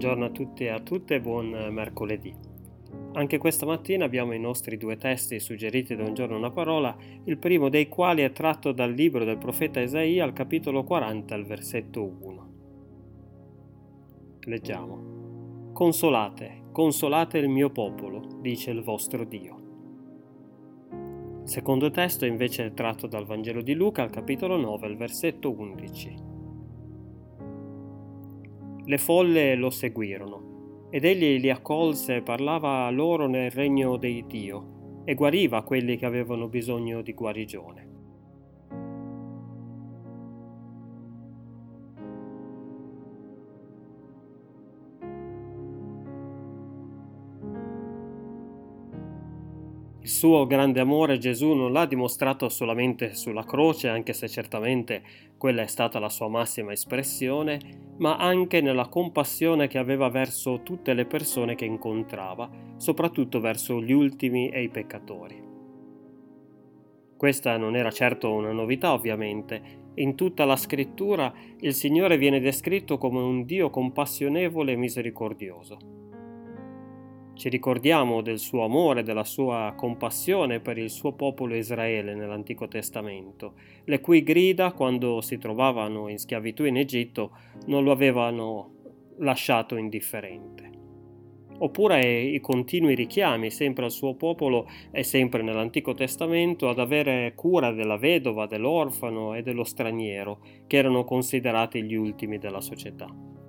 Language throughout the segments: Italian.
Buongiorno a tutti e a tutte, buon mercoledì. Anche questa mattina abbiamo i nostri due testi suggeriti da un giorno una parola, il primo dei quali è tratto dal libro del profeta Isaia al capitolo 40, al versetto 1. Leggiamo. Consolate, consolate il mio popolo, dice il vostro Dio. Il secondo testo invece è tratto dal Vangelo di Luca al capitolo 9, al versetto 11. Le folle lo seguirono, ed egli li accolse parlava loro nel regno di Dio, e guariva quelli che avevano bisogno di guarigione. Suo grande amore Gesù non l'ha dimostrato solamente sulla croce, anche se certamente quella è stata la sua massima espressione, ma anche nella compassione che aveva verso tutte le persone che incontrava, soprattutto verso gli ultimi e i peccatori. Questa non era certo una novità, ovviamente. In tutta la scrittura il Signore viene descritto come un Dio compassionevole e misericordioso. Ci ricordiamo del suo amore, della sua compassione per il suo popolo Israele nell'Antico Testamento, le cui grida, quando si trovavano in schiavitù in Egitto, non lo avevano lasciato indifferente. Oppure i continui richiami sempre al suo popolo e sempre nell'Antico Testamento ad avere cura della vedova, dell'orfano e dello straniero, che erano considerati gli ultimi della società.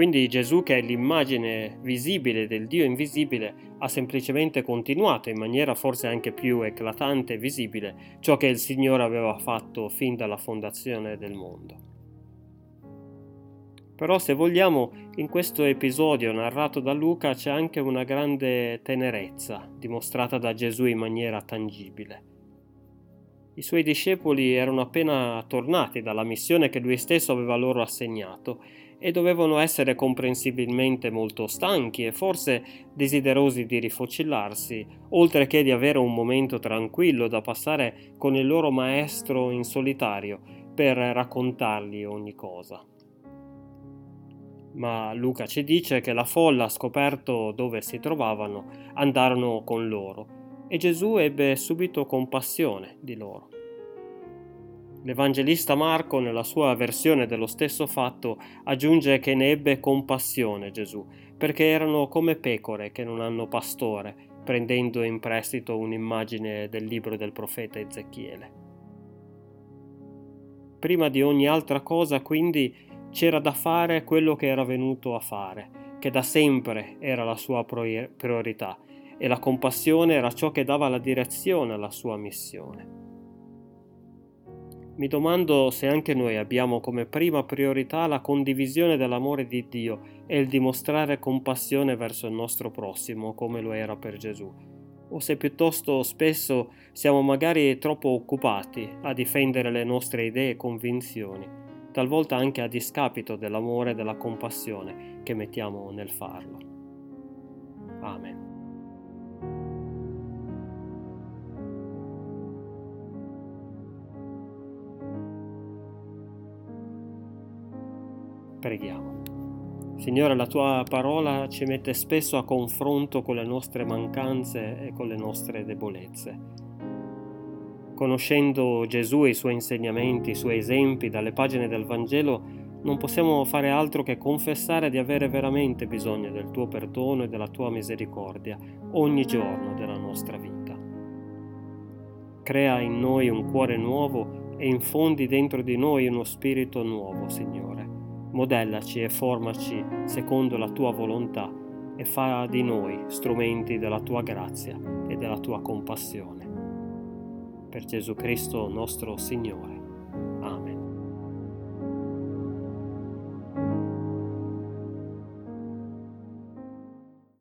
Quindi Gesù, che è l'immagine visibile del Dio invisibile, ha semplicemente continuato in maniera forse anche più eclatante e visibile ciò che il Signore aveva fatto fin dalla fondazione del mondo. Però se vogliamo, in questo episodio narrato da Luca c'è anche una grande tenerezza dimostrata da Gesù in maniera tangibile. I suoi discepoli erano appena tornati dalla missione che lui stesso aveva loro assegnato e dovevano essere comprensibilmente molto stanchi e forse desiderosi di rifocillarsi, oltre che di avere un momento tranquillo da passare con il loro maestro in solitario per raccontargli ogni cosa. Ma Luca ci dice che la folla, scoperto dove si trovavano, andarono con loro e Gesù ebbe subito compassione di loro. L'Evangelista Marco, nella sua versione dello stesso fatto, aggiunge che ne ebbe compassione Gesù, perché erano come pecore che non hanno pastore, prendendo in prestito un'immagine del libro del profeta Ezechiele. Prima di ogni altra cosa, quindi, c'era da fare quello che era venuto a fare, che da sempre era la sua priorità, e la compassione era ciò che dava la direzione alla sua missione. Mi domando se anche noi abbiamo come prima priorità la condivisione dell'amore di Dio e il dimostrare compassione verso il nostro prossimo come lo era per Gesù, o se piuttosto spesso siamo magari troppo occupati a difendere le nostre idee e convinzioni, talvolta anche a discapito dell'amore e della compassione che mettiamo nel farlo. Amen. Preghiamo. Signore, la tua parola ci mette spesso a confronto con le nostre mancanze e con le nostre debolezze. Conoscendo Gesù e i suoi insegnamenti, i suoi esempi dalle pagine del Vangelo, non possiamo fare altro che confessare di avere veramente bisogno del tuo perdono e della tua misericordia ogni giorno della nostra vita. Crea in noi un cuore nuovo e infondi dentro di noi uno spirito nuovo, Signore modellaci e formaci secondo la tua volontà e fa di noi strumenti della tua grazia e della tua compassione. Per Gesù Cristo nostro Signore.